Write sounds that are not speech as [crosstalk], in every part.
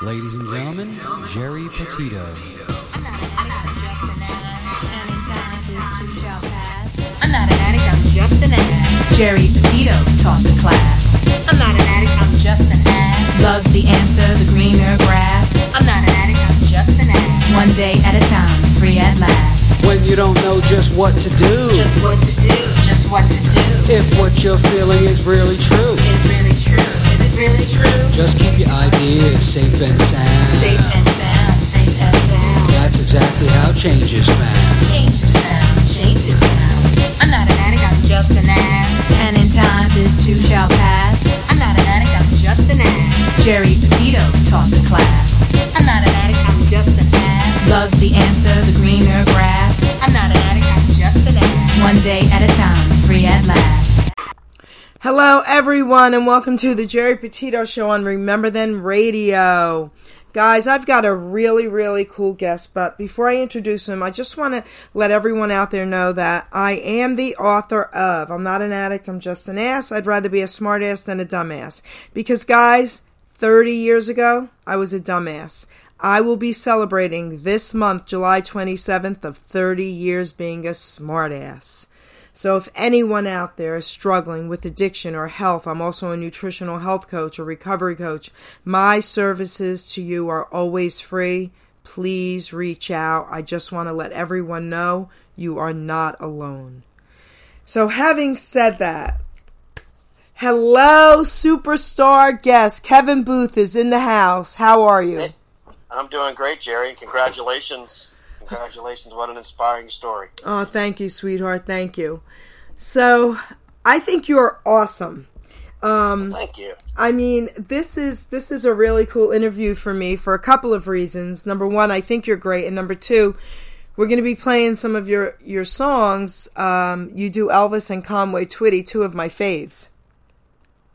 Ladies and gentlemen, Geri Petito. I'm not an addict, I'm just an ass. And in time, this too shall pass. I'm not an addict, I'm just an ass. Geri Petito taught the class. I'm not an addict, I'm just an ass. Loves the answer, the greener grass. I'm not an addict, I'm just an ass. One day at a time, free at last. When you don't know just what to do, Just what to do, just what to do. if what you're feeling is really true, really true? just keep your ideas safe and Safe sound. and sound, safe and sound. That's exactly how change is found. Change is found, change is found. I'm not an addict, I'm just an ass. And in time, this too shall pass. I'm not an addict, I'm just an ass. Geri Petito taught the class. I'm not an addict, I'm just an ass. Loves the answer, the greener grass. I'm not an addict, I'm just an ass. One day at a time, free at last. Hello, everyone, and welcome to the Geri Petito Show on Remember Then Radio. Guys, I've got a really, really cool guest, but before I introduce him, I just want to let everyone out there know that I am the author of I'm not an addict, I'm just an ass. I'd rather be a smart ass than a dumbass. Because, guys, 30 years ago, I was a dumbass. I will be celebrating this month, July 27th, of 30 years being a smart ass. So, if anyone out there is struggling with addiction or health, I'm also a nutritional health coach, a recovery coach. My services to you are always free. Please reach out. I just want to let everyone know you are not alone. So, having said that, hello, superstar guest. Kevin Booth is in the house. How are you? I'm doing great, Geri. Congratulations. Congratulations. What an inspiring story. Oh, thank you, sweetheart. Thank you. So, I think you're awesome. Um, Thank you. I mean, this is this is a really cool interview for me for a couple of reasons. Number one, I think you're great, and number two, we're going to be playing some of your your songs. Um, you do Elvis and Conway Twitty, two of my faves.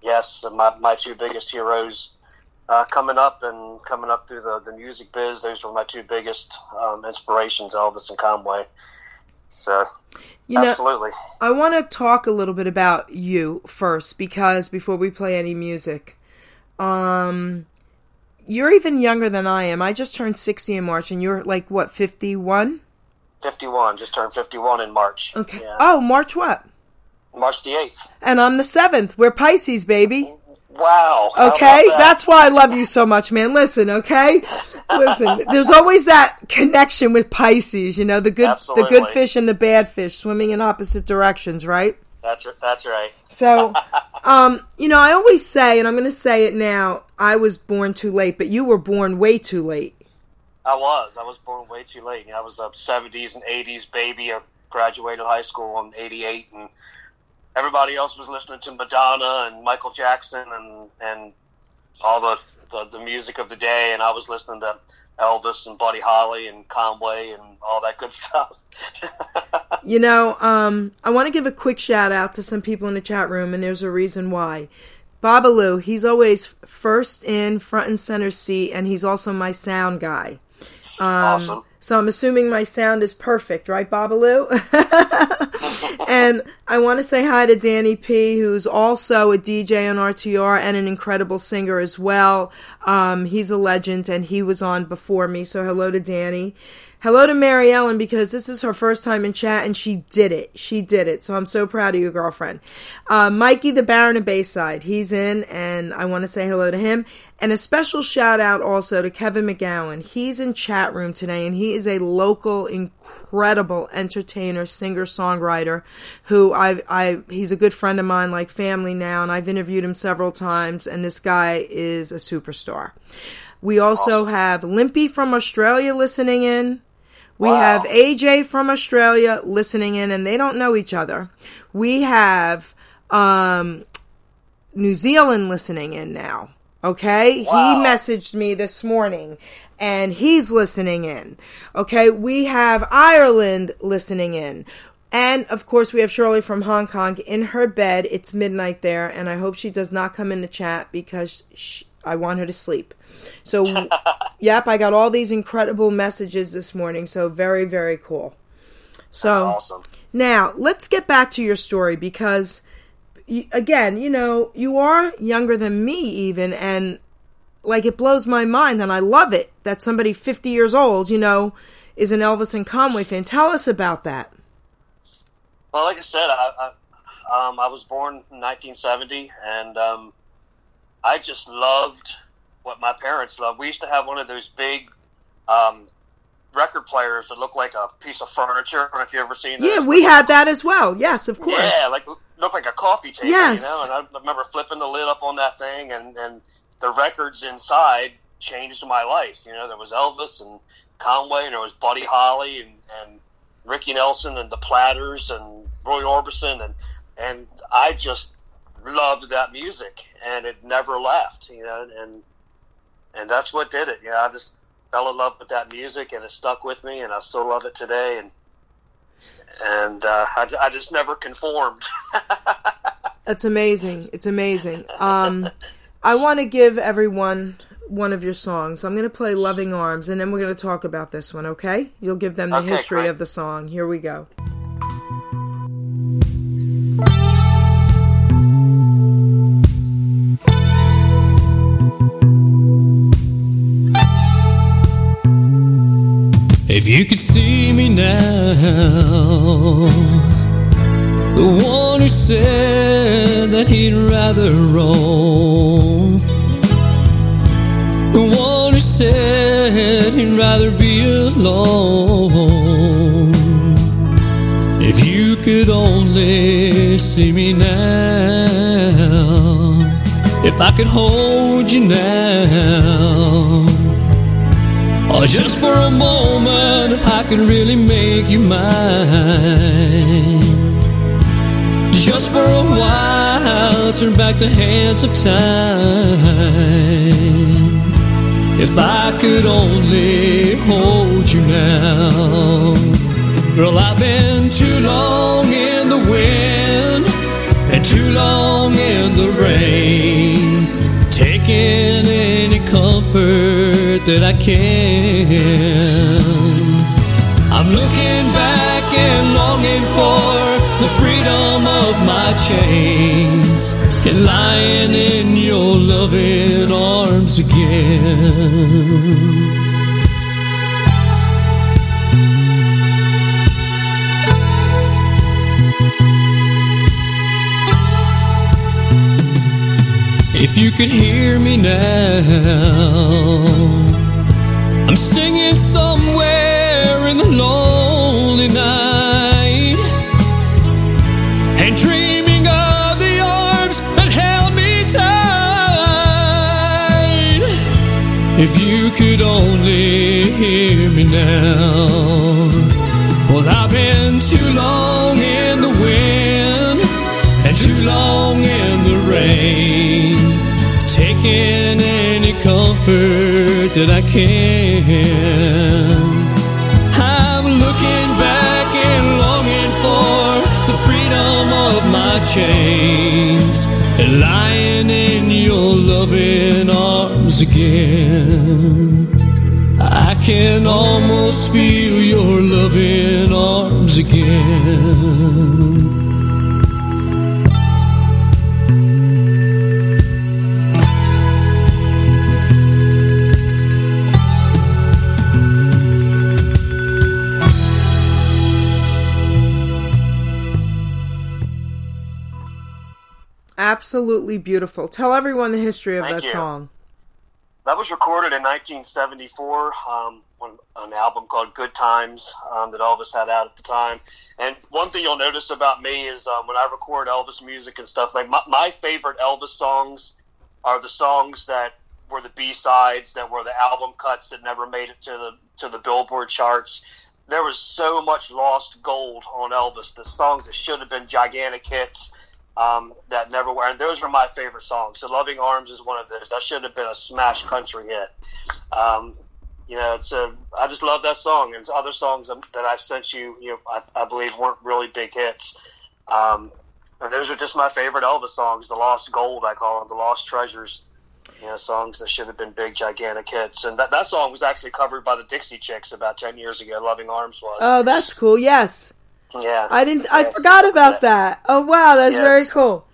Yes, my, my two biggest heroes uh, coming up and coming up through the, the music biz. Those were my two biggest um, inspirations, Elvis and Conway. So, You know, absolutely. I want to talk a little bit about you first because before we play any music, um, you're even younger than I am. I just turned sixty in March, and you're like what fifty one? 51. Just turned 51 in March. Okay. Yeah. Oh, March what? March the 8th. And I'm the seventh. We're Pisces, baby. Wow. Okay, that? that's why I love you so much, man. Listen, okay, listen. [laughs] There's always that connection with Pisces. You know, the good, the good fish and the bad fish swimming in opposite directions, right? That's, that's right. So, [laughs] um, you know, I always say, and I'm going to say it now. I was born too late, but you were born way too late. I was. I was born way too late. I was a 70s and 80s baby. I graduated high school in 88, and everybody else was listening to Madonna and Michael Jackson and, and all the, the, the music of the day, and I was listening to Elvis and Buddy Holly and Conway and all that good [laughs] stuff. You know, um, I want to give a quick shout out to some people in the chat room, and there's a reason why. Babalu, he's always first in, front and center seat, and he's also my sound guy. Um, awesome. So I'm assuming my sound is perfect, right, Babalu? [laughs] and I want to say hi to Danny P, who's also a DJ on RTR and an incredible singer as well. Um, he's a legend, and he was on before me. So hello to Danny. Hello to Mary Ellen because this is her first time in chat and she did it. She did it. So I'm so proud of you, girlfriend. Uh, Mikey the Baron of Bayside, he's in and I want to say hello to him. And a special shout out also to Kevin McGowan. He's in chat room today and he is a local, incredible entertainer, singer, songwriter who I, I, he's a good friend of mine, like family now, and I've interviewed him several times and this guy is a superstar. We also have Limpy from Australia listening in. We Wow. have AJ from Australia listening in, and they don't know each other. We have um, New Zealand listening in now. Okay, Wow. he messaged me this morning, and he's listening in. Okay, we have Ireland listening in. And of course, we have Shirley from Hong Kong in her bed. It's midnight there, and I hope she does not come in the chat because sh I want her to sleep. So, [laughs] yep, I got all these incredible messages this morning. So, very, very cool. So, Awesome. now let's get back to your story because, again, you know, you are younger than me, even, and like it blows my mind and I love it that somebody 50 years old, you know, is an Elvis and Conway fan. Tell us about that. Well, like I said, I I, um, I was born in 1970, and um, I just loved what my parents loved. We used to have one of those big um, record players that looked like a piece of furniture. I don't know if you ever seen those. Yeah, we had that as well. Yes, of course. Yeah, like looked like a coffee table. Yes. You know, and I remember flipping the lid up on that thing, and and the records inside changed my life. You know, there was Elvis and Conway, and there was Buddy Holly and and Ricky Nelson and the Platters and Roy Orbison, and and I just loved that music, and it never left. You know, and and that's what did it. You know, I just fell in love with that music, and it stuck with me, and I still love it today. And and uh, I, I just never conformed. [laughs] That's amazing. It's amazing. Um, I want to give everyone one of your songs. I'm going to play Loving Arms, and then we're going to talk about this one, okay? You'll give them the Okay, history great. of the song. Here we go. If you could see me now, the one who said that he'd rather roam, the one who said he'd rather be alone. If you could only see me now, if I could hold you now. Just for a moment, if I could really make you mine. Just for a while, turn back the hands of time. If I could only hold you now. Girl, I've been too long in the wind and too long in the rain, taking any comfort that I can. I'm looking back and longing for the freedom of my chains and lying in your loving arms again. You could hear me now, I'm singing somewhere in the lonely night and dreaming of the arms that held me tight. If you could only hear me now, well, I've been too long taking any comfort that I can. I'm looking back and longing for the freedom of my chains and lying in your loving arms again. I can almost feel your loving arms again. Absolutely beautiful. Tell everyone the history of Thank that you. song. That was recorded in 1974 um, on an album called Good Times um, that Elvis had out at the time. And one thing you'll notice about me is um, when I record Elvis music and stuff, like my, my favorite Elvis songs are the songs that were the B sides, that were the album cuts that never made it to the to the Billboard charts. There was so much lost gold on Elvis. The songs that should have been gigantic hits um, that never were. And those are my favorite songs. So Loving Arms is one of those. That should have been a smash country hit. Um, you know, it's a, I just love that song. And other songs that I've sent you, you know, I, I believe weren't really big hits. Um, and those are just my favorite Elvis songs, the lost gold, I call them, the lost treasures. You know, songs that should have been big, gigantic hits. And that, that song was actually covered by the Dixie Chicks about 10 years ago, Loving Arms was. Oh, that's cool. Yes. Yeah. I didn't I forgot about that. Oh wow, that's Yes. very cool.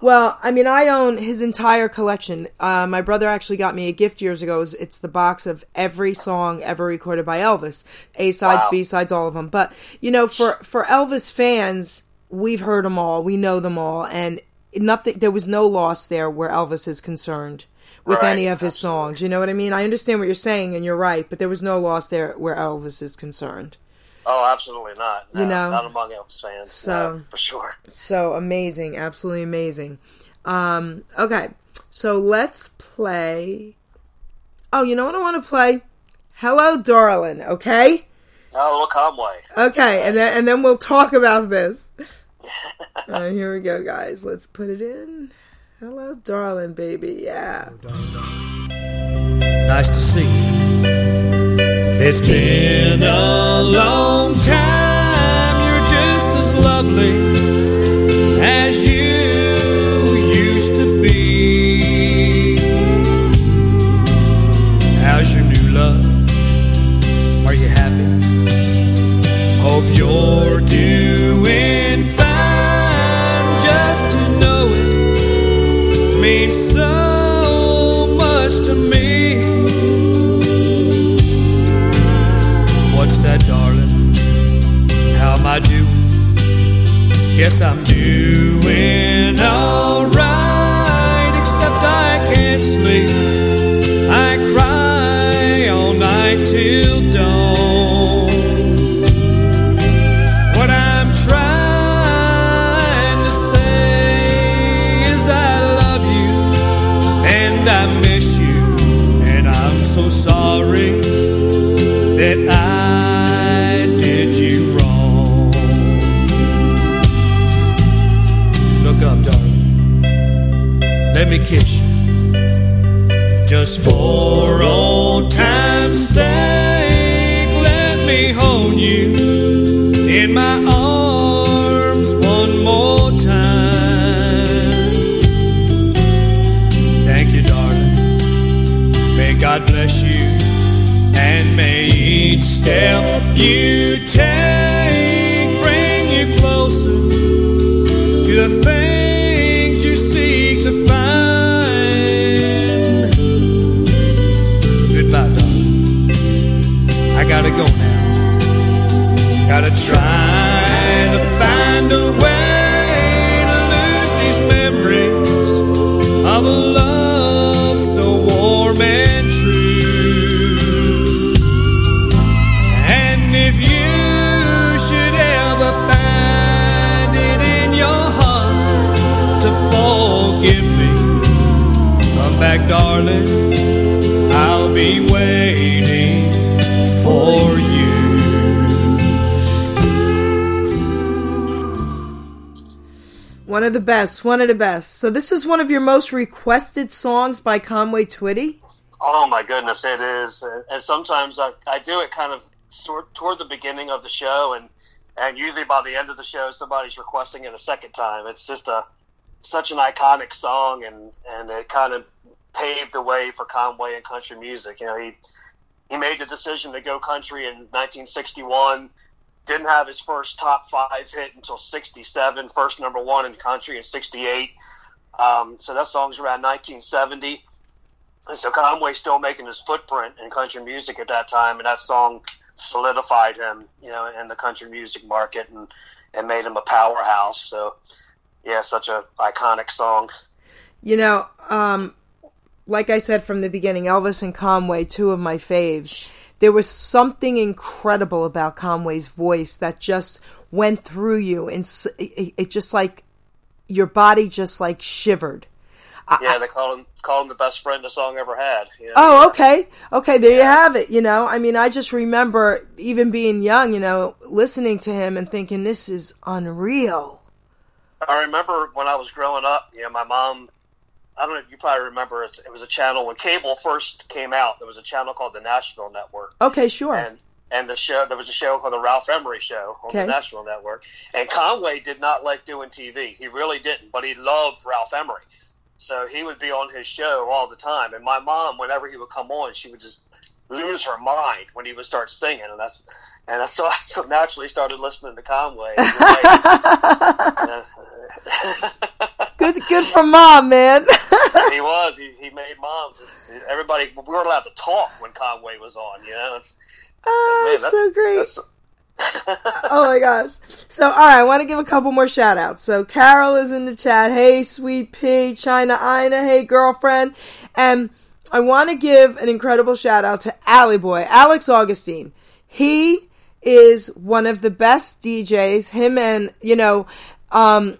Well, I mean, I own his entire collection. Uh, my brother actually got me a gift years ago. It's- the box of every song ever recorded by Elvis, A sides, Wow. B sides, all of them. But you know, for for Elvis fans, we've heard them all, we know them all, and nothing. There was no loss there where Elvis is concerned with Right, any of his songs. You know what I mean? I understand what you're saying, and you're right, but there was no loss there where Elvis is concerned. Oh, absolutely not. You know? not among Elvis fans. So- no, for sure. So amazing, absolutely amazing. Um, okay, so let's play. Oh, you know what I want to play? Hello, darling. Okay, Oh, little Conway. okay, and then and then we'll talk about this. [laughs] uh, here we go, guys. Let's put it in. Hello, darling, baby. Yeah. Nice to see you. It's been a long time. You're just as lovely as you Guess I'm doing Kiss you. Just for old time's sake, let me hold you in my arms one more time. Thank you, darling. May God bless you, and may each step you take Gotta try to find a way to lose these memories of a love so warm and true. And if you should ever find it in your heart to forgive me, come back, darling. One of the best. One of the best. So this is one of your most requested songs by Conway Twitty. Oh my goodness, it is. And sometimes I, I do it kind of sort toward the beginning of the show, and and usually by the end of the show, somebody's requesting it a second time. It's just a such an iconic song, and and it kind of paved the way for Conway and country music. You know, he he made the decision to go country in 1961. Didn't have his first top five hit until 67. First number one in country in 68. Um, so that song's around 1970. And so Conway's still making his footprint in country music at that time, and that song solidified him, you know, in the country music market and, and made him a powerhouse. So, yeah, such a iconic song. You know, um, like I said from the beginning, Elvis and Conway, two of my faves. There was something incredible about Conway's voice that just went through you, and it, just like your body just like shivered. Yeah, they call him call him the best friend the song ever had. You know? Oh, okay. Okay, there you have it. You know, I mean, I just remember even being young, you know, listening to him and thinking, this is unreal. I remember when I was growing up, you know, my mom. I don't know if you probably remember. It was a channel when cable first came out. There was a channel called the Nashville Network. Okay, sure. and and the show there was a show called the Ralph Emery Show on Okay. the Nashville Network. And Conway did not like doing TV. He really didn't, but he loved Ralph Emery. So he would be on his show all the time. And my mom, whenever he would come on, she would just lose her mind when he would start singing. And that's and [laughs] so I so naturally started listening to Conway. [laughs] [laughs] good, good for mom, man. [laughs] he was. He, he made moms. Everybody, we weren't allowed to talk when Conway was on. You know. It's, oh, man, that's so great. that's- [laughs] oh my gosh. So, all right, I want to give a couple more shout outs. So, Carol is in the chat. Hey, sweet pea. China Ina. Hey, girlfriend. And I want to give an incredible shout out to Alley Boy, Alex Augustine. He is one of the best DJs. Him and, you know, um,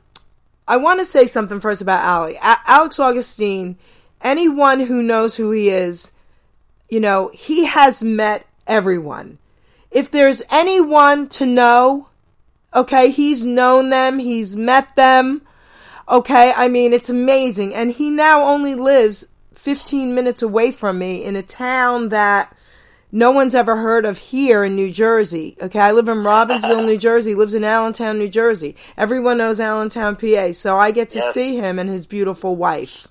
I want to say something first about Ali. A- Alex Augustine, anyone who knows who he is, you know, he has met everyone. If there's anyone to know, okay, he's known them, he's met them. Okay, I mean, it's amazing. And he now only lives 15 minutes away from me in a town that no one's ever heard of here in New Jersey. Okay, I live in Robbinsville, New Jersey. Lives in Allentown, New Jersey. Everyone knows Allentown, PA. So I get to Yes. see him and his beautiful wife.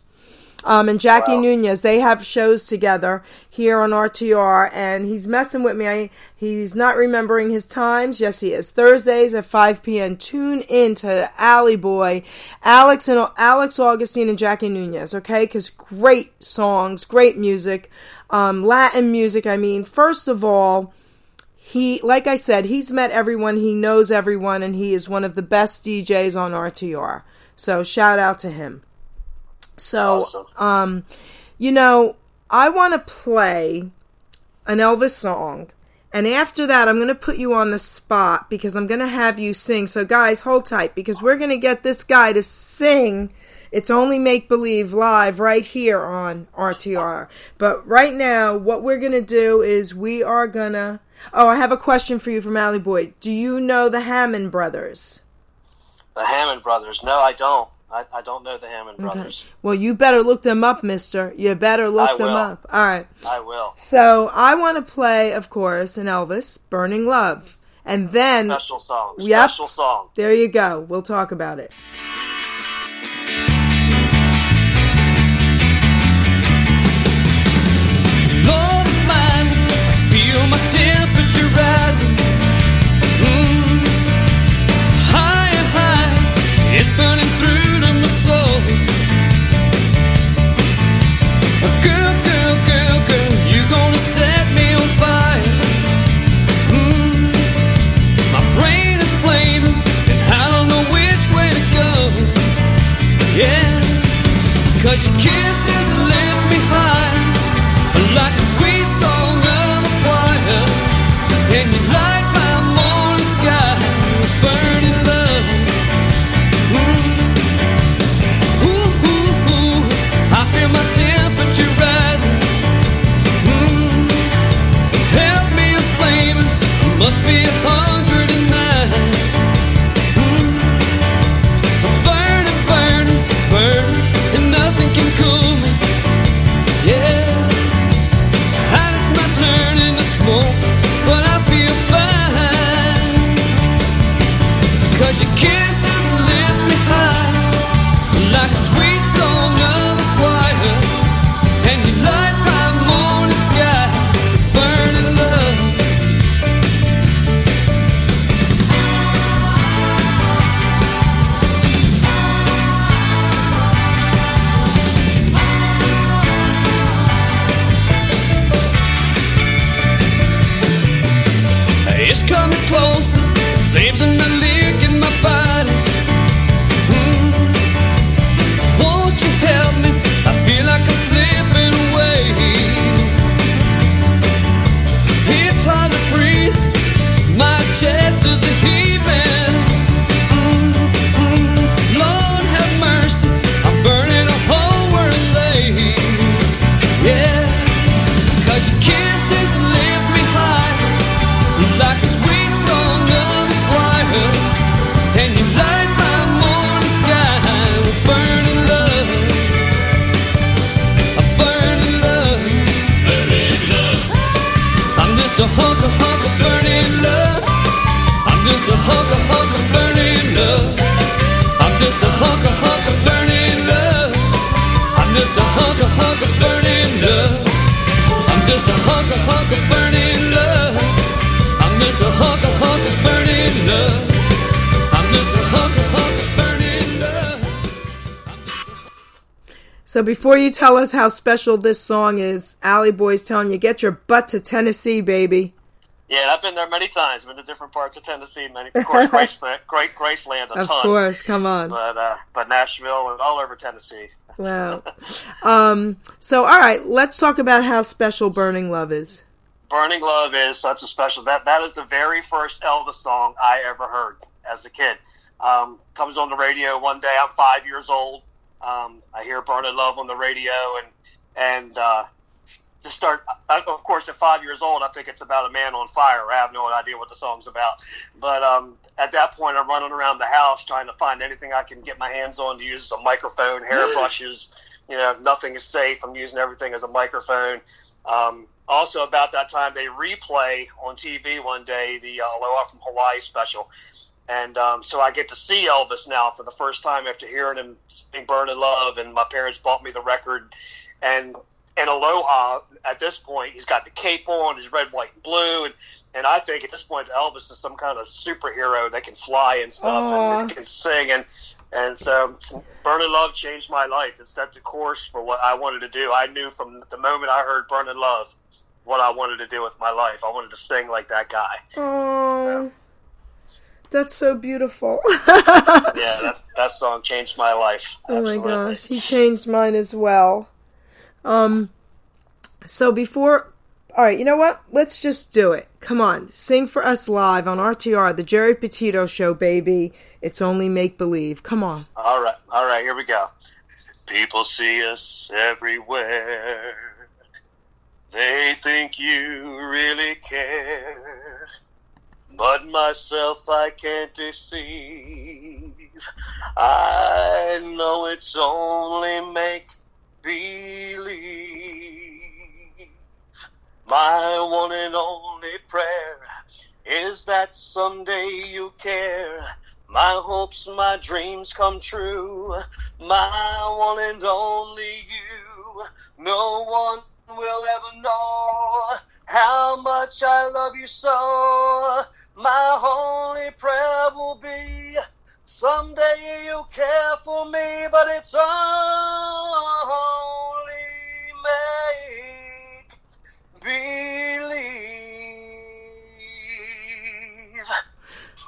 Um, and Jackie Wow. Nunez, they have shows together here on RTR, and he's messing with me. I, he's not remembering his times. Yes, he is. Thursdays at 5 p.m. Tune in to Alley Boy, Alex and Alex Augustine and Jackie Nunez. Okay, because great songs, great music, um, Latin music. I mean, first of all, he, like I said, he's met everyone, he knows everyone, and he is one of the best DJs on RTR. So shout out to him. So, Awesome. um, you know, I want to play an Elvis song. And after that, I'm going to put you on the spot because I'm going to have you sing. So, guys, hold tight because we're going to get this guy to sing. It's only make believe live right here on RTR. But right now, what we're going to do is we are going to. Oh, I have a question for you from Allie Boyd. Do you know the Hammond brothers? the Hammond brothers. No, I don't. I, I don't know the Hammond Okay. brothers. Well, you better look them up, mister. You better look them up. All right. I will. So I want to play, of course, an Elvis, Burning Love. And then, Special song. Yep. Special song. there you go. We'll talk about it. So before you tell us how special this song is, Alley Boy's telling you, get your butt to Tennessee, baby. Yeah, I've been there many times. Been to different parts of Tennessee. Many, of course, [laughs] Graceland, Great Graceland, a Of ton. course, come on. But uh, but Nashville and all over Tennessee. Wow. [laughs] um, so, all right, let's talk about how special Burning Love is. Burning Love is such a special. That that is the very first Elvis song I ever heard as a kid. Um, comes on the radio one day. I'm five years old. Um, I hear Burning Love on the radio, and and uh, just start. Of course, at five years old, I think it's about a man on fire. I have no idea what the song's about. But um, at that point, I'm running around the house trying to find anything I can get my hands on to use as a microphone, hairbrushes. [laughs] You know, nothing is safe. I'm using everything as a microphone. Um, also, about that time, they replay on TV one day the uh, Aloha from Hawaii special. And um, so I get to see Elvis now for the first time after hearing him sing Burning Love. And my parents bought me the record. And in Aloha, at this point, he's got the cape on, his red, white, and blue. And, and I think at this point, Elvis is some kind of superhero that can fly and stuff and can sing. And, and so Burning Love changed my life. It set the course for what I wanted to do. I knew from the moment I heard Burning Love what I wanted to do with my life. I wanted to sing like that guy. Oh, that's so beautiful. [laughs] Yeah, that, that song changed my life. Oh my gosh, he changed mine as well. Um, so before, all right, you know what? Let's just do it. Come on, sing for us live on RTR, the Geri Petito Show, baby. It's only make believe. Come on. All right, all right, here we go. People see us everywhere. They think you really care. But myself I can't deceive. I know it's only make believe. My one and only prayer is that someday you care. My hopes, my dreams come true. My one and only you. No one will ever know how much I love you so. My only prayer will be someday you care for me, but it's only make believe.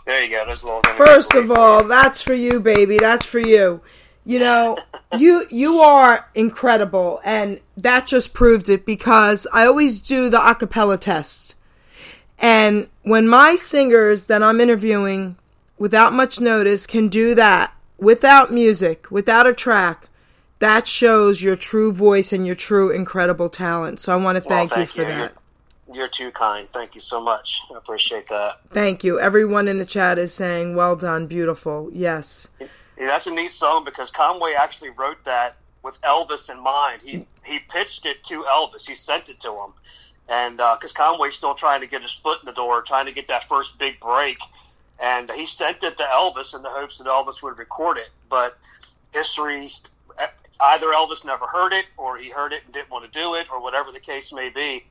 There you go. There's a little. First of all, that's for you, baby. That's for you. You know, [laughs] you you are incredible, and that just proved it because I always do the acapella test. And when my singers that I'm interviewing without much notice can do that without music, without a track, that shows your true voice and your true incredible talent. So I want to Well, thank, you for that. You're, you're too kind. Thank you so much. I appreciate that. Thank you. Everyone in the chat is saying, well done, beautiful. Yes. Yeah, that's a neat song because Conway actually wrote that with Elvis in mind. He he pitched it to Elvis. He sent it to him, and uh, because Conway's still trying to get his foot in the door, trying to get that first big break, and he sent it to Elvis in the hopes that Elvis would record it. But history's either Elvis never heard it, or he heard it and didn't want to do it, or whatever the case may be.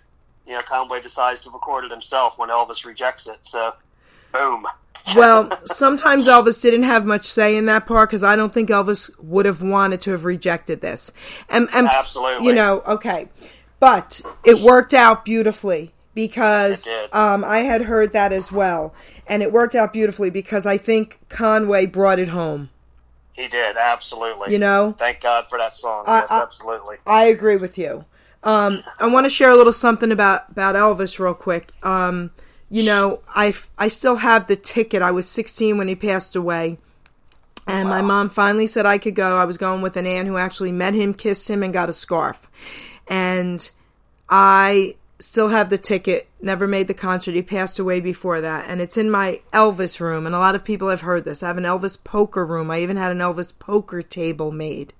You know, Conway decides to record it himself when Elvis rejects it. So, boom. Well, sometimes Elvis didn't have much say in that part because I don't think Elvis would have wanted to have rejected this. And, and Absolutely. you know, okay, but it worked out beautifully because um, I had heard that as well, and it worked out beautifully because I think Conway brought it home. He did absolutely. You know? thank God for that song. I- yes, I- absolutely. I agree with you. Um, I want to share a little something about about Elvis real quick. Um, you know, I I still have the ticket. I was 16 when he passed away. And my mom finally said I could go. I was going with an aunt who actually met him, kissed him, and got a scarf. And I still have the ticket. Never made the concert. He passed away before that. And it's in my Elvis room. And a lot of people have heard this. I have an Elvis poker room. I even had an Elvis poker table made.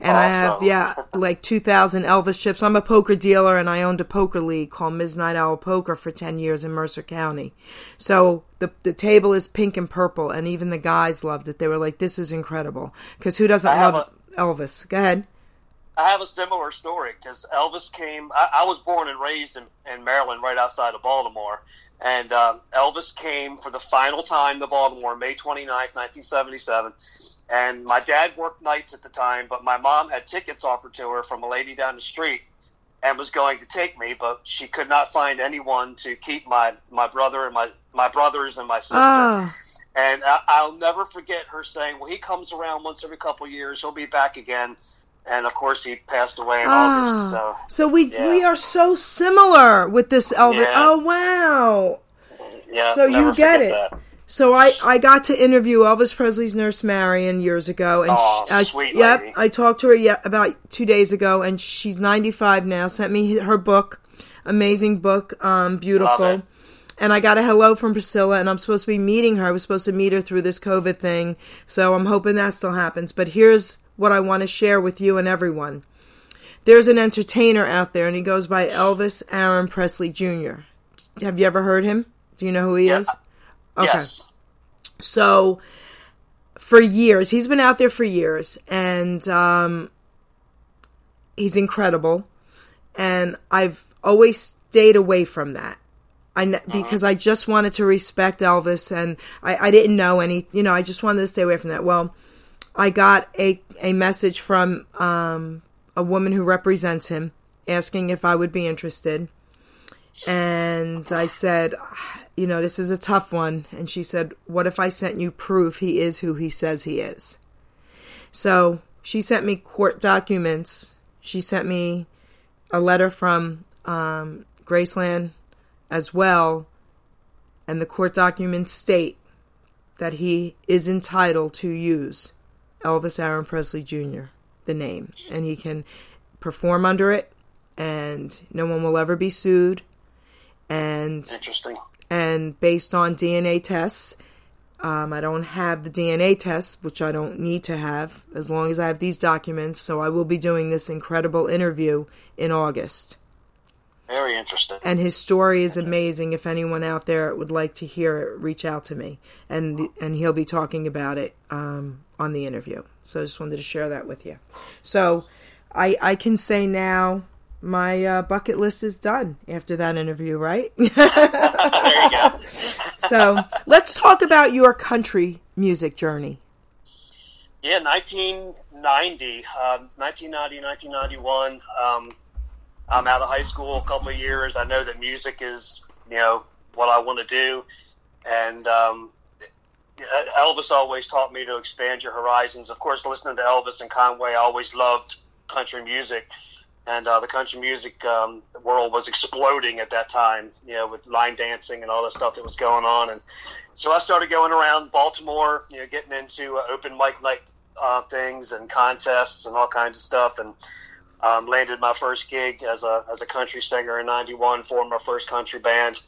And I have, yeah, [laughs] like 2,000 Elvis chips. I'm a poker dealer and I owned a poker league called Midnight Owl Poker for 10 years in Mercer County. So the, the table is pink and purple, and even the guys loved it. They were like, this is incredible. Because who doesn't I have love Elvis? Go ahead. I have a similar story because Elvis came. I, I was born and raised in, in Maryland, right outside of Baltimore, and um, Elvis came for the final time to Baltimore, May 29th, 1977, And my dad worked nights at the time, but my mom had tickets offered to her from a lady down the street and was going to take me, but she could not find anyone to keep my, my brother and my, my brothers and my sister. Ah, And I, I'll never forget her saying, "Well, he comes around once every couple of years. He'll be back again." And of course, he passed away in August. So ah. So we yeah. we are so similar with this Elvis. Yeah. Oh wow. yeah, So you get it. that. So I, I got to interview Elvis Presley's nurse Marion years ago, and Aw, sh- I, sweet yep, lady. I talked to her ye- about two days ago, and she's ninety five now. Sent me her book, amazing book, um, beautiful. And I got a hello from Priscilla, and I'm supposed to be meeting her. I was supposed to meet her through this COVID thing, so I'm hoping that still happens. But here's what I want to share with you and everyone. There's an entertainer out there, and he goes by Elvis Aaron Presley Jr. Have you ever heard him? Do you know who he Yeah. is? Okay. Yes. So for years, he's been out there for years, and um, he's incredible. And I've always stayed away from that. I because I just wanted to respect Elvis, and I, I didn't know any. You know, I just wanted to stay away from that. Well, I got a a message from um, a woman who represents him, asking if I would be interested, and I said, you know, this is a tough one. And she said, what if I sent you proof he is who he says he is? So she sent me court documents. She sent me a letter from um, Graceland as well. And the court documents state that he is entitled to use Elvis Aaron Presley Jr., the name, and he can perform under it, and no one will ever be sued. And Interesting. and based on DNA tests, um, I don't have the DNA tests, which I don't need to have as long as I have these documents. So I will be doing this incredible interview in August. Very interesting. And his story is amazing. If anyone out there would like to hear it, reach out to me, and and he'll be talking about it um, on the interview. So I just wanted to share that with you. So I I can say now my uh, bucket list is done after that interview, right? [laughs] there you go. so let's talk about your country music journey. Yeah, 1990, um, 1990, 1991. Um, I'm out of high school a couple of years. I know that music is, you know, what I want to do. And um, Elvis always taught me to expand your horizons. Of course, listening to Elvis and Conway, I always loved country music. And uh, the country music um, world was exploding at that time, you know, with line dancing and all the stuff that was going on. And so I started going around Baltimore, you know, getting into uh, open mic night uh, things and contests and all kinds of stuff, and um, landed my first gig as a as a country singer in '91, formed my first country band,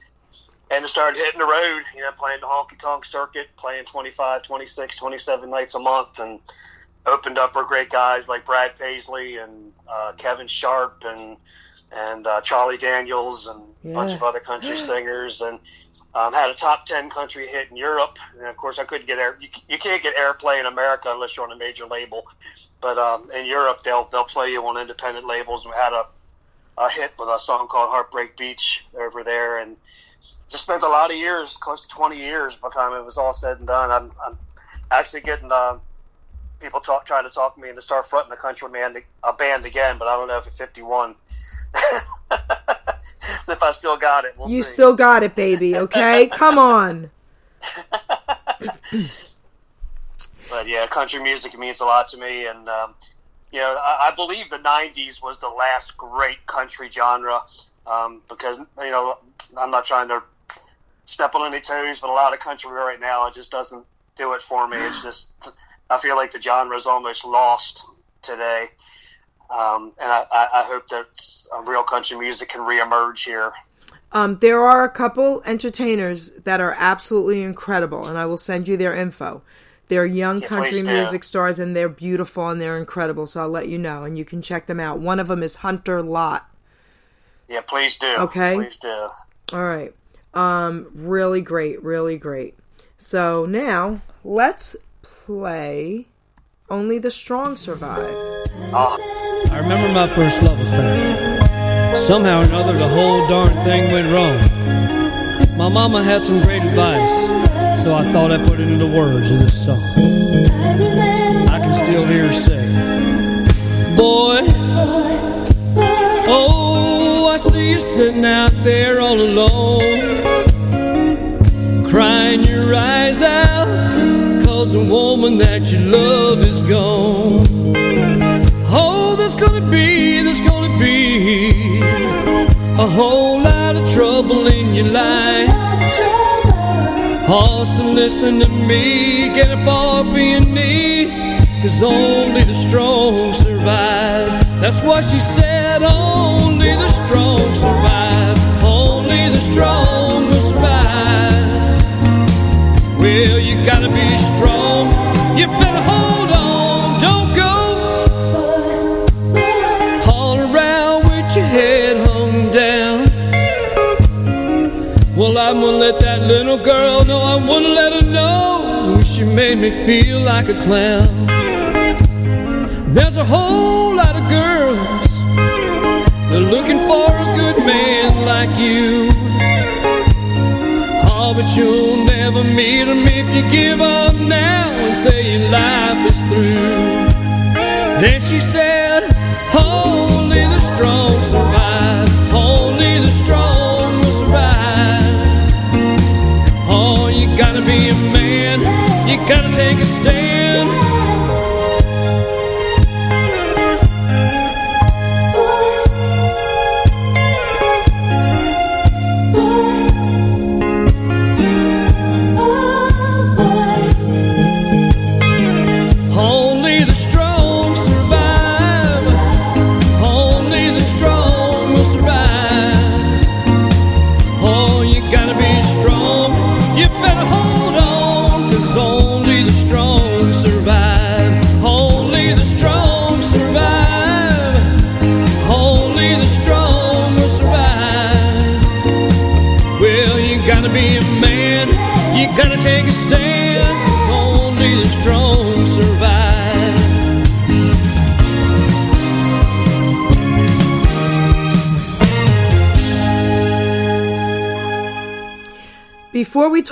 and I started hitting the road, you know, playing the honky tonk circuit, playing 25, 26, 27 nights a month, and opened up for great guys like Brad Paisley and uh, Kevin Sharp and and uh, Charlie Daniels and a bunch of other country singers and um, had a top 10 country hit in Europe. And of course, I couldn't get air. You, you can't get airplay in America unless you're on a major label. But um, in Europe, they'll they'll play you on independent labels. We had a a hit with a song called Heartbreak Beach over there, and just spent a lot of years, close to 20 years, by the time it was all said and done. I'm, I'm actually getting uh, people talk trying to talk to me into start fronting a country band, a band again, but I don't know if it's 51. [laughs] if I still got it, we'll You see. still got it, baby. Okay, come on. [laughs] but yeah, country music means a lot to me, and um, you know, I, I believe the '90s was the last great country genre um, because you know I'm not trying to step on any toes, but a lot of country right now it just doesn't do it for me. It's just I feel like the genre is almost lost today, um, and I, I, hope that real country music can reemerge here. Um, there are a couple entertainers that are absolutely incredible, and I will send you their info. They're young Yeah, country music stars, and they're beautiful and they're incredible. So I'll let you know, and you can check them out. One of them is Hunter Lott. Yeah, please do. Okay. please do. All right, um, really great, really great. So now let's play. Only the strong survive. Oh, I remember my first love affair. Somehow or another, the whole darn thing went wrong. My mama had some great advice, so I thought I'd put it into words in this song. I can still hear her say, Boy, oh, I see you sitting out there all alone, crying your eyes out, cause the woman that you love is gone. Oh, there's gonna be, there's gonna be a whole lot of trouble in your life. Also listen to me, get up off of your knees, cause only the strong survive. That's what she said, only the strong survive, only the strong will survive. Well, you gotta be strong, you better hold little girl know, I wanna let her know she made me feel like a clown. There's a whole lot of girls, they're looking for a good man like you. Oh, but you'll never meet him if you give up now and say your life is through. Then she said, gotta take a stand.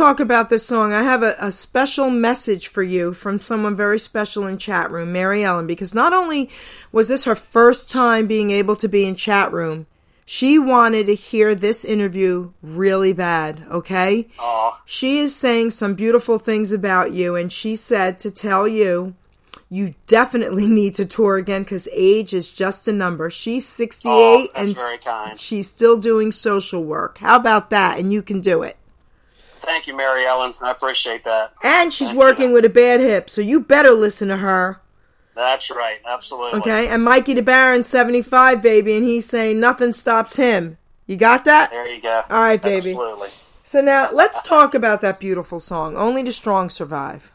Talk about this song, I have a, a special message for you from someone very special in chat room, Mary Ellen, because not only was this her first time being able to be in chat room, she wanted to hear this interview really bad, okay? Aw. She is saying some beautiful things about you, and she said to tell you you definitely [laughs] need to tour again because age is just a number. She's 68 Oh, and very kind. she's still doing social work. How about that? And you can do it. Thank you, Mary Ellen. I appreciate that. And she's Thank working you. with a bad hip, so you better listen to her. That's right. Absolutely. Okay? And Mikey the Baron's 75, baby, and he's saying nothing stops him. You got that? There you go. All right, baby. Absolutely. So now let's talk about that beautiful song. Only the strong survive.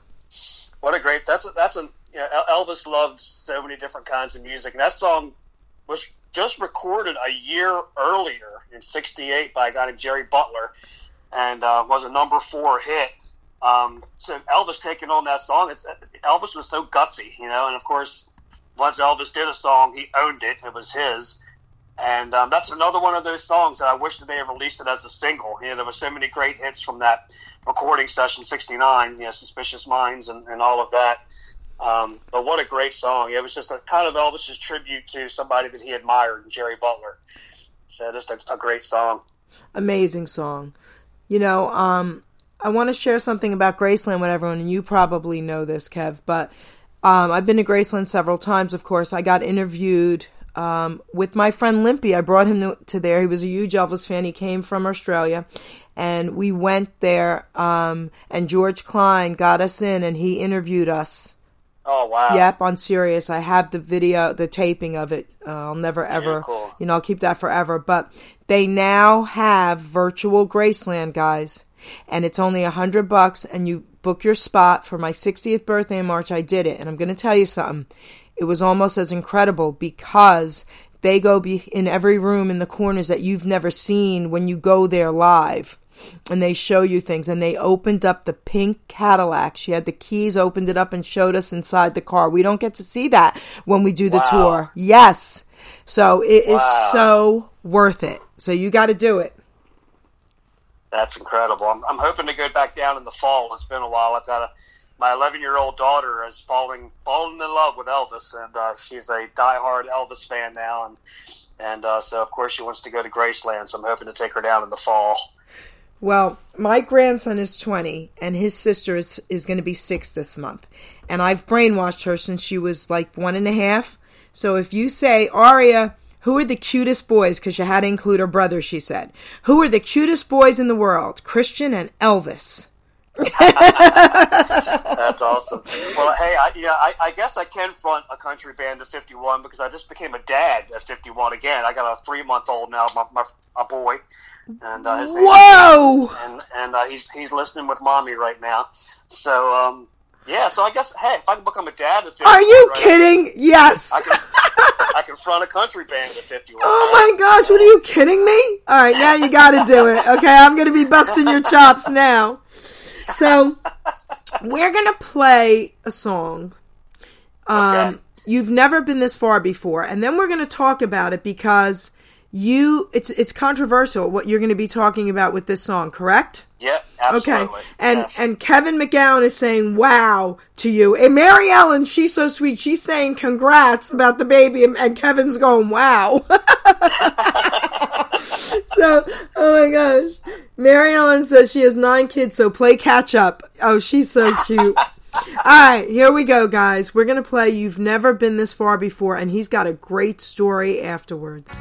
What a great. That's a, that's a. You know, Elvis loved so many different kinds of music, and that song was just recorded a year earlier in '68 by a guy named Jerry Butler, and uh, was a number four hit. Um, so Elvis taking on that song, it's Elvis was so gutsy, you know, and of course, once Elvis did a song, he owned it; it was his. And um, that's another one of those songs that I wish that they had released it as a single. You know, there were so many great hits from that recording session '69. You know, "Suspicious Minds" and, and all of that. Um, but what a great song! It was just a kind of Elvis's tribute to somebody that he admired, Jerry Butler. So just a, a great song. Amazing song. You know, um, I want to share something about Graceland with everyone, and you probably know this, Kev, but um, I've been to Graceland several times, of course. I got interviewed um, with my friend Limpy. I brought him to, there. He was a huge Elvis fan. He came from Australia. And we went there, um, and George Klein got us in, and he interviewed us. Oh wow! Yep, on Sirius. I have the video, the taping of it. Uh, I'll never ever, cool. you know, I'll keep that forever. But they now have virtual Graceland, guys, and it's only a hundred bucks, and you book your spot for my 60th birthday in March. I did it, and I'm going to tell you something. It was almost as incredible because they go be in every room in the corners that you've never seen when you go there live and they show you things and they opened up the pink Cadillac. She had the keys, opened it up and showed us inside the car. We don't get to see that when we do the Wow. tour. Yes. So it is Wow. so worth it. So you got to do it. That's incredible. I'm, I'm hoping to go back down in the fall. It's been a while. I've got a my 11 year old daughter is falling falling in love with Elvis, and uh, she's a diehard Elvis fan now, and and uh, so of course she wants to go to Graceland. So I'm hoping to take her down in the fall. Well, my grandson is 20 and his sister is, is going to be six this month. And I've brainwashed her since she was like one and a half. So if you say, Aria, who are the cutest boys? Because you had to include her brother, she said. Who are the cutest boys in the world? Christian and Elvis. That's awesome. Well, hey, I, yeah, I, I guess I can front a country band at 51 because I just became a dad at 51 again. I got a three month old now, my, my a boy, and uh, his name Whoa! and and uh, he's he's listening with mommy right now. So um, yeah, so I guess hey, if I can become a dad at 51, Are you right, kidding? Yes. I can [laughs] I can front a country band at 51. Oh my gosh, what are you kidding me? All right, now you got to do it. Okay, I'm going to be busting your chops now. So, we're going to play a song. Um, Okay. You've never been this far before, and then we're going to talk about it because you it's it's controversial what you're going to be talking about with this song, correct? Yeah, absolutely. Okay, and Yes. and Kevin McGowan is saying "Wow" to you, and Mary Ellen, she's so sweet. She's saying "Congrats" about the baby, and, and Kevin's going "Wow." [laughs] so, oh my gosh, Mary Ellen says she has nine kids, so play catch up. Oh, she's so cute. [laughs] All right, here we go, guys. We're gonna play "You've Never Been This Far Before," and he's got a great story afterwards.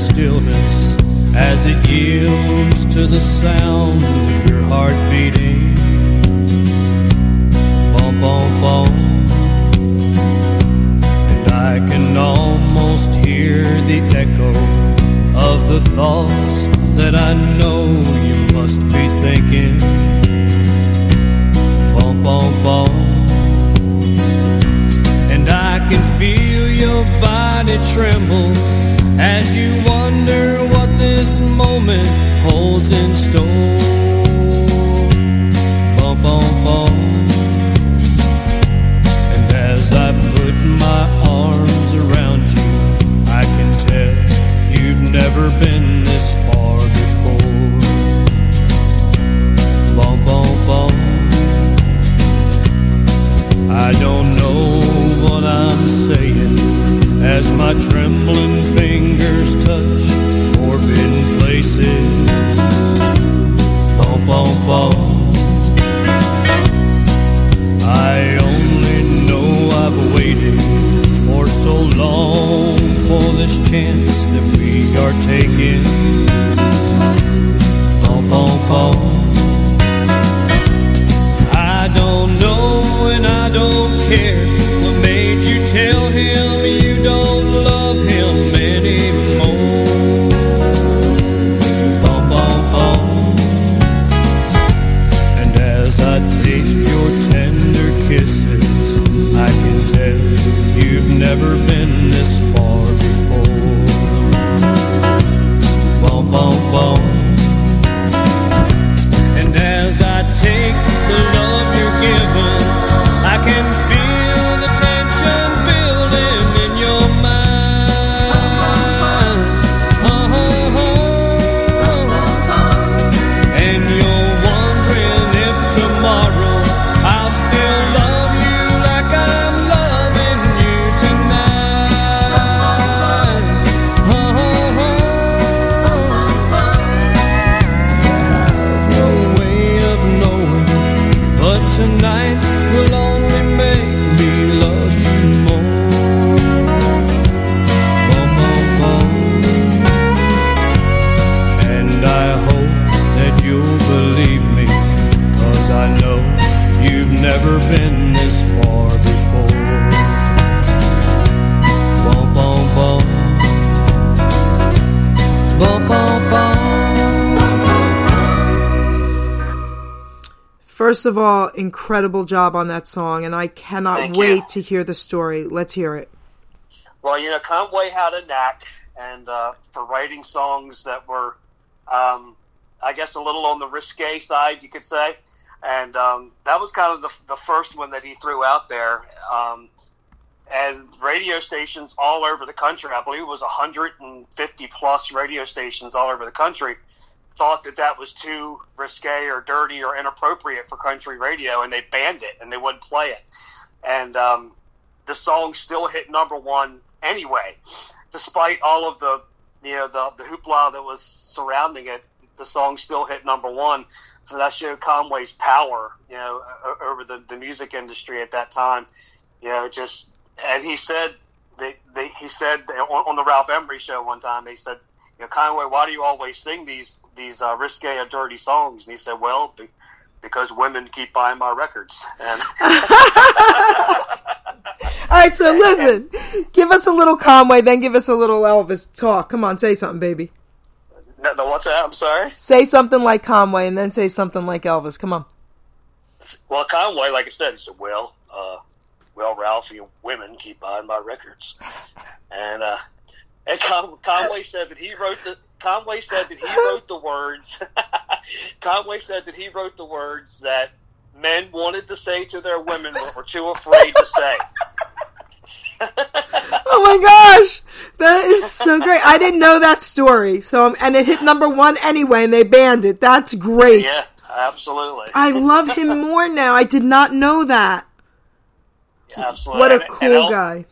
Stillness as it yields to the sound of your heart beating. Bum, bum, bum. And I can almost hear the echo of the thoughts that I know you must be thinking. Bum, bum, bum. And I can feel your body tremble as you wonder what this moment holds in store. Bum, bum, bum. And as I put my arms around you, I can tell you've never been this far before. Bum, bum, bum. I don't know what I'm saying as my trembling this chance that we are taking. Bum, bum, bum. Bum, bum, First of all, incredible job on that song, and I cannot Thank wait you. to hear the story. Let's hear it. Well, you know, Conway had a knack, and uh, for writing songs that were, um, I guess, a little on the risque side, you could say. And um, that was kind of the, the first one that he threw out there. Um, and radio stations all over the country. I believe it was 150 plus radio stations all over the country thought that that was too risque or dirty or inappropriate for country radio, and they banned it and they wouldn't play it. And um, the song still hit number one anyway, despite all of the you know the, the hoopla that was surrounding it. The song still hit number one, so that showed Conway's power, you know, over the, the music industry at that time. You know, just and he said they, they he said on, on the Ralph Emery show one time they said you know, Conway, why do you always sing these these uh, risque or dirty songs? And he said, well, be, because women keep buying my records. And [laughs] All right, so listen, give us a little Conway, then give us a little Elvis talk. Come on, say something, baby. no, no, what's that? I'm sorry. Say something like Conway, and then say something like Elvis. Come on. Well, Conway, like I said, he said, well, uh, well, Ralph, you women keep buying my records, and uh, and Con- Conway said that he wrote the Conway said that he wrote the words. [laughs] Conway said that he wrote the words that men wanted to say to their women but were too afraid to say. [laughs] Oh my gosh, that is so great! I didn't know that story. So, um, and it hit number one anyway, and they banned it. That's great. Yeah, absolutely. I love him more now. I did not know that. absolutely. What a And- and cool El- guy.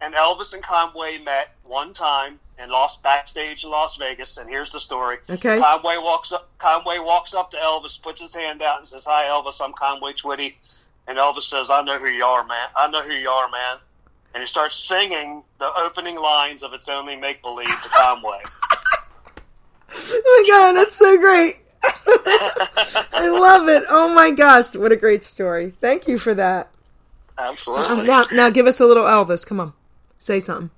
And Elvis and Conway met one time and lost backstage in Las Vegas. And here's the story. Okay. Conway walks up. Conway walks up to Elvis, puts his hand out, and says, "Hi, Elvis. I'm Conway Twitty." And Elvis says, "I know who you are, man. I know who you are, man." And he starts singing the opening lines of "It's Only Make Believe" to Conway. [laughs] Oh my god, that's so great. [laughs] [laughs] I love it. Oh my gosh, what a great story. Thank you for that. Um, Absolutely. now, now give us a little Elvis. Come on, say something.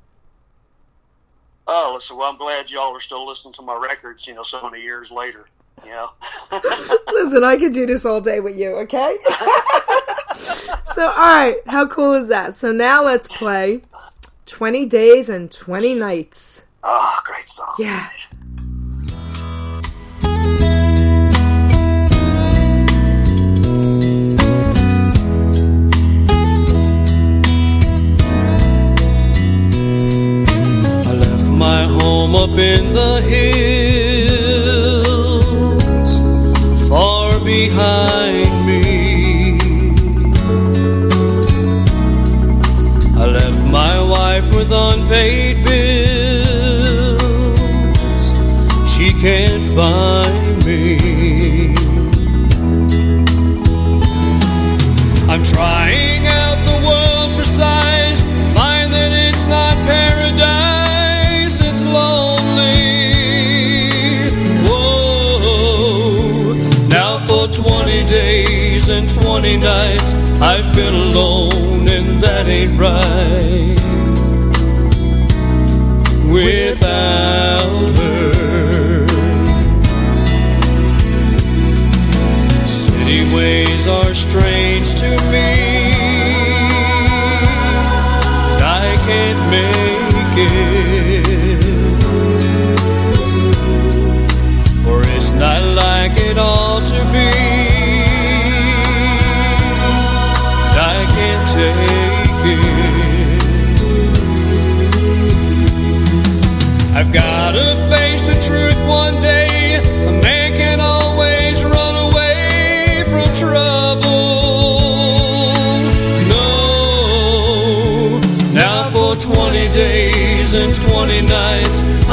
Oh, listen. Well, I'm glad y'all are still listening to my records. You know, so many years later. You know. [laughs] Listen, I could do this all day with you, okay? [laughs] so, all right, how cool is that? So now let's play 20 Days and 20 Nights. oh, great song. Yeah. Up in the hills, far behind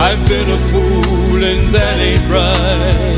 I've been a fool, and that ain't right.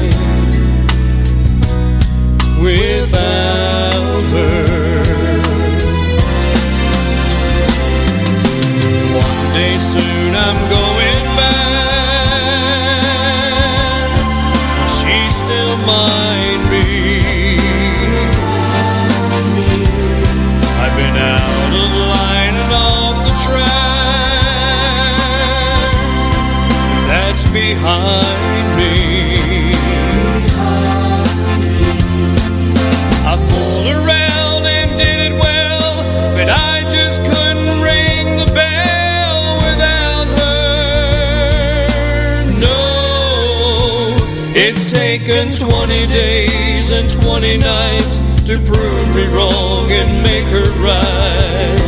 and twenty nights to prove me wrong and make her right.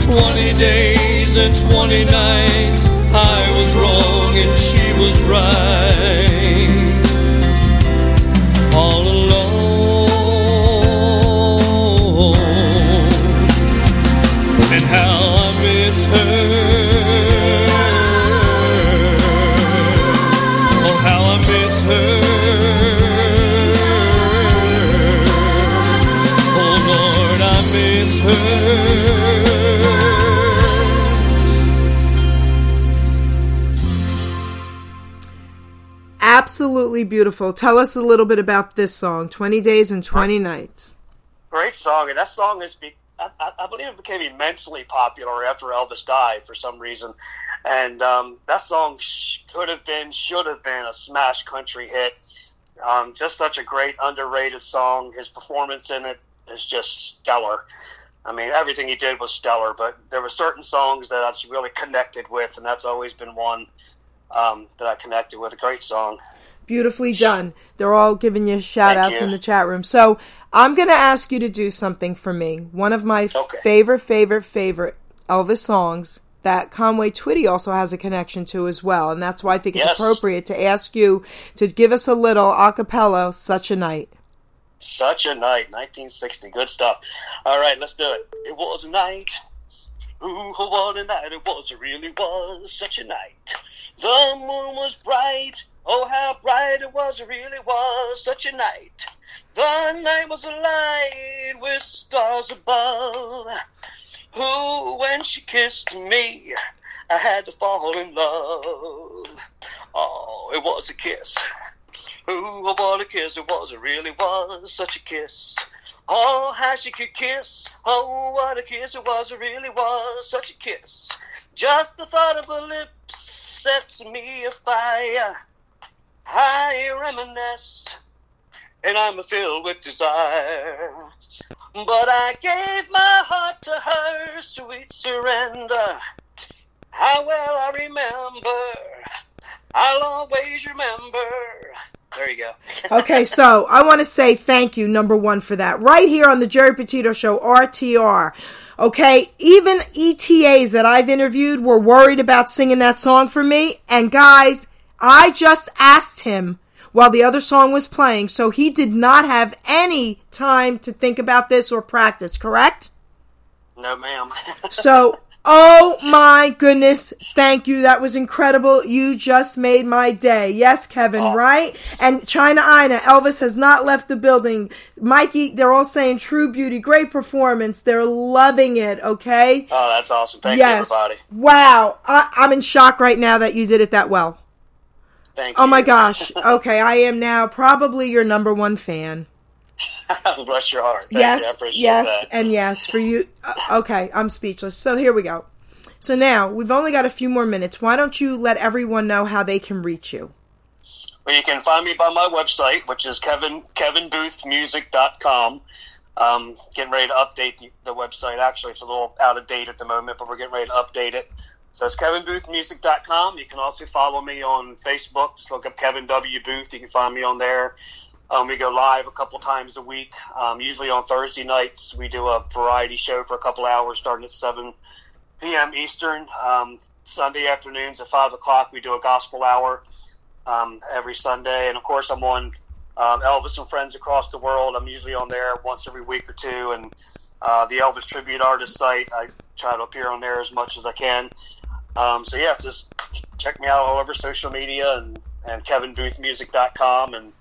Twenty days and twenty nights, I was wrong and she was right. Absolutely beautiful. Tell us a little bit about this song, 20 Days and 20 Nights. Great song, and that song is, be- I, I, I believe, it became immensely popular after Elvis died for some reason. And um, that song sh- could have been, should have been a smash country hit. Um, just such a great underrated song. His performance in it is just stellar. I mean, everything he did was stellar, but there were certain songs that I just really connected with, and that's always been one um, that I connected with. A great song. Beautifully done. They're all giving you shout Thank outs you. in the chat room. So I'm going to ask you to do something for me. One of my Okay. favorite, favorite, favorite Elvis songs that Conway Twitty also has a connection to as well. And that's why I think it's Yes. appropriate to ask you to give us a little a cappella, Such a Night. Such a night, 1960. Good stuff. All right, let's do it. It was a night. Ooh, what a night it was. It really was such a night. The moon was bright. Oh, how bright it was. It really was such a night. The night was alight with stars above. Who, when she kissed me, I had to fall in love. Oh, it was a kiss. Ooh, what a kiss it was, it really was such a kiss. Oh, how she could kiss. Oh, what a kiss it was, it really was such a kiss. Just the thought of her lips sets me afire. I reminisce, and I'm filled with desire. But I gave my heart to her, sweet surrender. How well I remember, I'll always remember. There you go. [laughs] Okay, so I want to say thank you, number one, for that. Right here on the Geri Petito Show, RTR. Okay, even ETAs that I've interviewed were worried about singing that song for me. And guys, I just asked him while the other song was playing, so he did not have any time to think about this or practice, correct? No, ma'am. [laughs] So, oh my goodness, thank you. That was incredible. You just made my day. Yes, Kevin, Oh. right? And China Ina, Elvis has not left the building. Mikey, they're all saying true beauty, great performance. They're loving it, okay? oh, that's awesome. Thank yes. you, everybody. Wow. I, I'm in shock right now that you did it that well. Thank oh you. Oh you. my gosh. [laughs] Okay, I am now probably your number one fan. [laughs] Bless your heart. Thank yes, appreciate yes, that. and yes for you. Uh, okay, I'm speechless. So here we go. So now we've only got a few more minutes. Why don't you let everyone know how they can reach you? Well, you can find me by my website, which is Kevin KevinBoothMusic.com. Um, getting ready to update the, the website. Actually, it's a little out of date at the moment, but we're getting ready to update it. So it's KevinBoothMusic.com. You can also follow me on Facebook. Just look up Kevin W. Booth. You can find me on there. Um, we go live a couple times a week. Um, usually on Thursday nights, we do a variety show for a couple hours starting at 7 p.m. Eastern. Um, Sunday afternoons at 5 o'clock, we do a gospel hour um, every Sunday. And of course, I'm on um, Elvis and Friends Across the World. I'm usually on there once every week or two. And uh, the Elvis Tribute Artist site, I try to appear on there as much as I can. Um, so, yeah, just check me out all over social media and, and KevinBoothMusic.com. And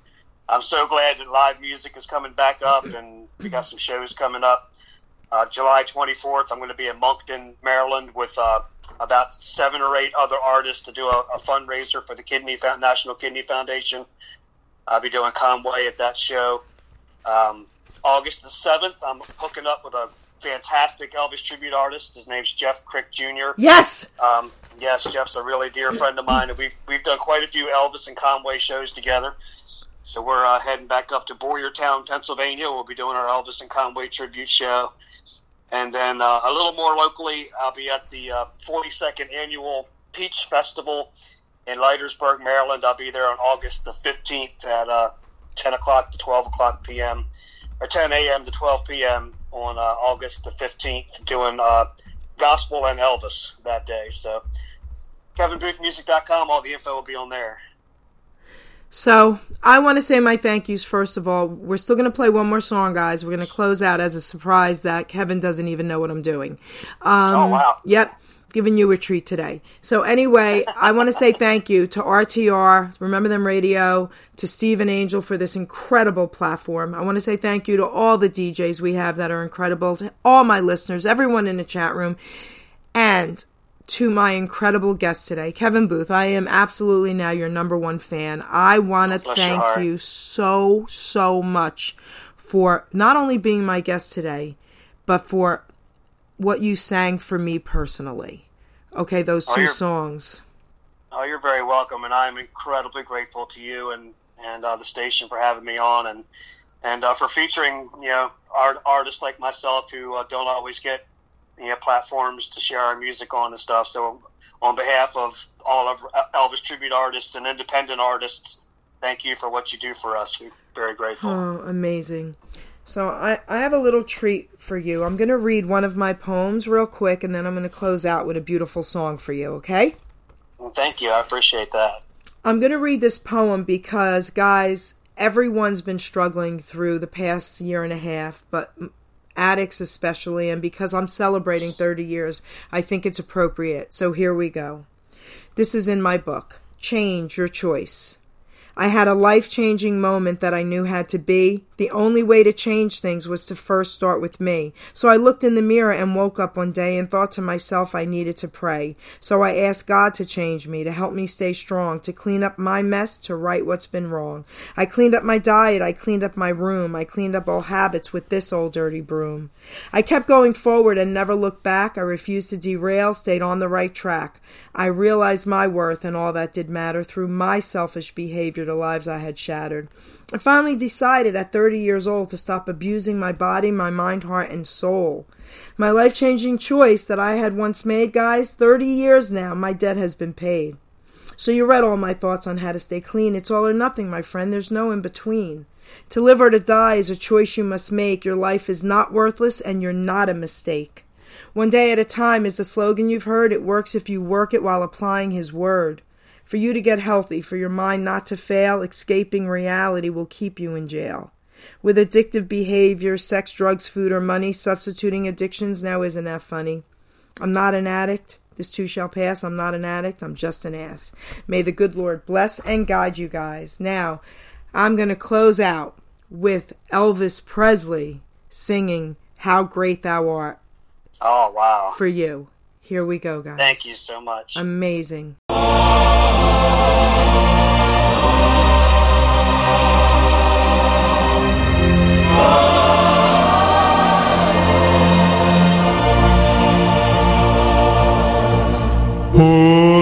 I'm so glad that live music is coming back up, [clears throat] and we got some shows coming up. Uh, July 24th, I'm going to be in Monkton, Maryland, with uh, about seven or eight other artists to do a, a fundraiser for the Kidney Found- National Kidney Foundation. I'll be doing Conway at that show. Um, August the 7th, I'm hooking up with a fantastic Elvis tribute artist. His name's Jeff Crick Jr. Yes. Um, yes, Jeff's a really dear friend of mine, and we've we've done quite a few Elvis and Conway shows together. So we're uh, heading back up to Boyertown, Pennsylvania. We'll be doing our Elvis and Conway tribute show, and then uh, a little more locally, I'll be at the uh, 42nd annual Peach Festival in Leitersburg, Maryland. I'll be there on August the 15th at uh, 10 o'clock to 12 o'clock p.m. or 10 a.m. to 12 p.m. on uh, August the 15th, doing uh, gospel and Elvis that day. So KevinBoothMusic.com, all the info will be on there. So I want to say my thank yous first of all. We're still going to play one more song, guys. We're going to close out as a surprise that Kevin doesn't even know what I'm doing. Um, Oh, wow. Yep, giving you a treat today. So anyway, I want to say thank you to RTR, Remember Then Radio, to Stephen Angel for this incredible platform. I want to say thank you to all the DJs we have that are incredible, to all my listeners, everyone in the chat room, and to my incredible guest today, Kevin Booth. I am absolutely now your number one fan. I want to thank you so, so much for not only being my guest today, but for what you sang for me personally. Okay, those Oh, two you're- songs. Oh, you're very welcome, and I'm incredibly grateful to you and and uh, the station for having me on, and and uh, for featuring you know art, artists like myself who uh, don't always get you know platforms to share our music on and stuff. So, on behalf of all of Elvis tribute artists and independent artists, thank you for what you do for us. We're very grateful. Oh, amazing. So I, I have a little treat for you. I'm going to read one of my poems real quick, and then I'm going to close out with a beautiful song for you, okay? Well, thank you. I appreciate that. I'm going to read this poem because, guys, everyone's been struggling through the past year and a half, but addicts especially, and because I'm celebrating 30 years, I think it's appropriate. So here we go. This is in my book Change Your Choice. I had a life changing moment that I knew had to be. The only way to change things was to first start with me. So I looked in the mirror and woke up one day and thought to myself I needed to pray. So I asked God to change me, to help me stay strong, to clean up my mess, to right what's been wrong. I cleaned up my diet, I cleaned up my room, I cleaned up all habits with this old dirty broom. I kept going forward and never looked back. I refused to derail, stayed on the right track. I realized my worth and all that did matter through my selfish behavior to lives I had shattered. I finally decided at 30 years old to stop abusing my body, my mind, heart, and soul. My life changing choice that I had once made, guys, 30 years now, my debt has been paid. So you read all my thoughts on how to stay clean. It's all or nothing, my friend. There's no in between. To live or to die is a choice you must make. Your life is not worthless and you're not a mistake. One day at a time is the slogan you've heard. It works if you work it while applying His word. For you to get healthy, for your mind not to fail, escaping reality will keep you in jail. With addictive behavior, sex, drugs, food, or money, substituting addictions now isn't that funny. I'm not an addict. This too shall pass. I'm not an addict. I'm just an ass. May the good Lord bless and guide you guys. Now, I'm going to close out with Elvis Presley singing How Great Thou Art Oh wow! for you. Here we go, guys. Thank you so much. Amazing. Oh